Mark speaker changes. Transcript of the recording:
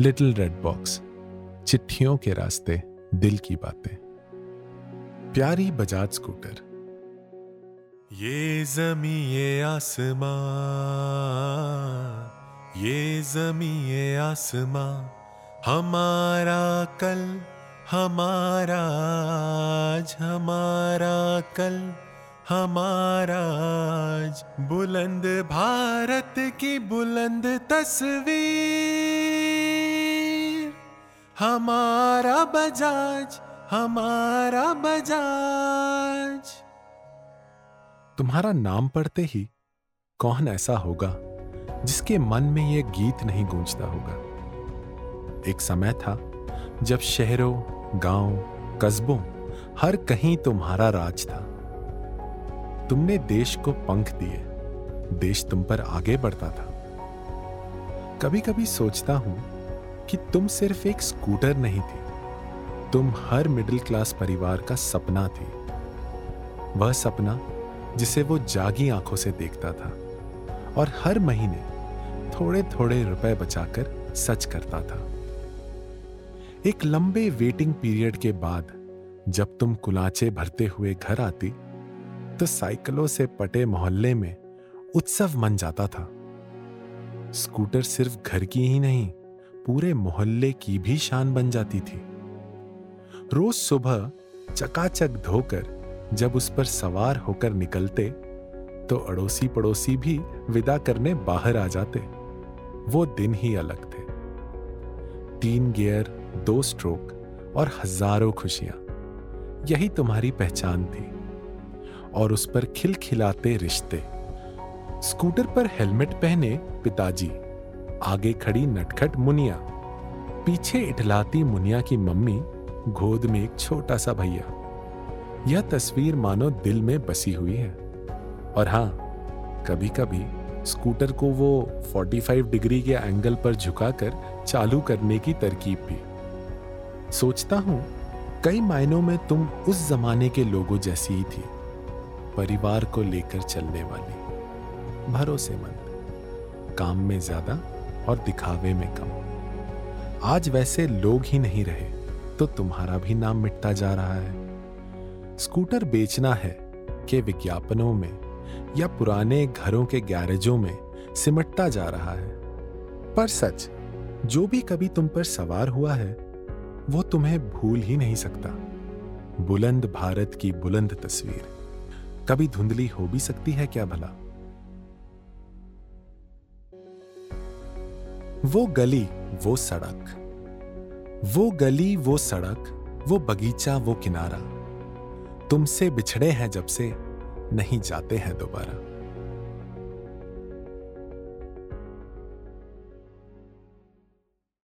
Speaker 1: Little red box, चिट्ठियों के रास्ते दिल की बातें। प्यारी बजाज स्कूटर।
Speaker 2: ये जमी ये आसमां ये जमी ये आसमां हमारा कल, हमारा आज, हमारा कल, हमारा आज। बुलंद भारत की बुलंद तस्वीर। हमारा बजाज हमारा बजाज।
Speaker 1: तुम्हारा नाम पढ़ते ही कौन ऐसा होगा जिसके मन में यह गीत नहीं गूंजता होगा? एक समय था जब शहरों, गाँव, कस्बों, हर कहीं तुम्हारा राज था। तुमने देश को पंख दिए, देश तुम पर आगे बढ़ता था। कभी कभी सोचता हूँ कि तुम सिर्फ़ एक स्कूटर नहीं थी। तुम हर मिडिल क्लास परिवार का सपना थी। वह सपना, जिसे वो जागी आँखों से देखता था और हर महीने थोड़े थोड़े रुपए बचाकर सच करता था। एक लंबे वेटिंग पीरियड के बाद, जब तुम कुलाचे भरते हुए घर आती तो साइकिलों से पटे मोहल्ले में उत्सव मन जाता था। स्कूटर सिर्फ़ घर की ही नहीं पूरे मोहल्ले की भी शान बन जाती थी। रोज सुबह चकाचक धोकर जब उस पर सवार होकर निकलते तो अड़ोसी पड़ोसी भी विदा करने बाहर आ जाते। वो दिन ही अलग थे। तीन गियर, दो स्ट्रोक और हज़ारों खुशियाँ। यही तुम्हारी पहचान थी। और उस पर खिलखिलाते रिश्ते। स्कूटर पर हेलमेट पहने पिताजी आगे खड़ी नटखट मुनिया। पीछे इठलाती मुनिया की मम्मी, गोद में एक छोटा सा भैया। यह तस्वीर मानो दिल में बसी हुई है। और हाँ कभी कभी स्कूटर को वो 45 डिग्री के एंगल पर झुकाकर चालू करने की तरकीब भी। सोचता हूँ, कई मायनों में तुम उस जमाने के लोगों जैसी ही थी, परिवार को लेकर चलने वाली। भरोसेमंद। काम में ज़्यादा और दिखावे में कम। आज वैसे लोग ही नहीं रहे तो तुम्हारा भी नाम मिटता जा रहा है। स्कूटर बेचना है के विज्ञापनों में या पुराने घरों के गैरेजों में सिमटता जा रहा है। पर सच, जो भी कभी तुम पर सवार हुआ है, वो तुम्हें भूल ही नहीं सकता। बुलंद भारत की बुलंद तस्वीर। कभी धुंधली हो भी सकती है क्या भला? वो गली, वो सड़क। वो गली, वो सड़क, वो बगीचा, वो किनारा। तुमसे बिछड़े हैं जब से, नहीं जाते हैं दोबारा।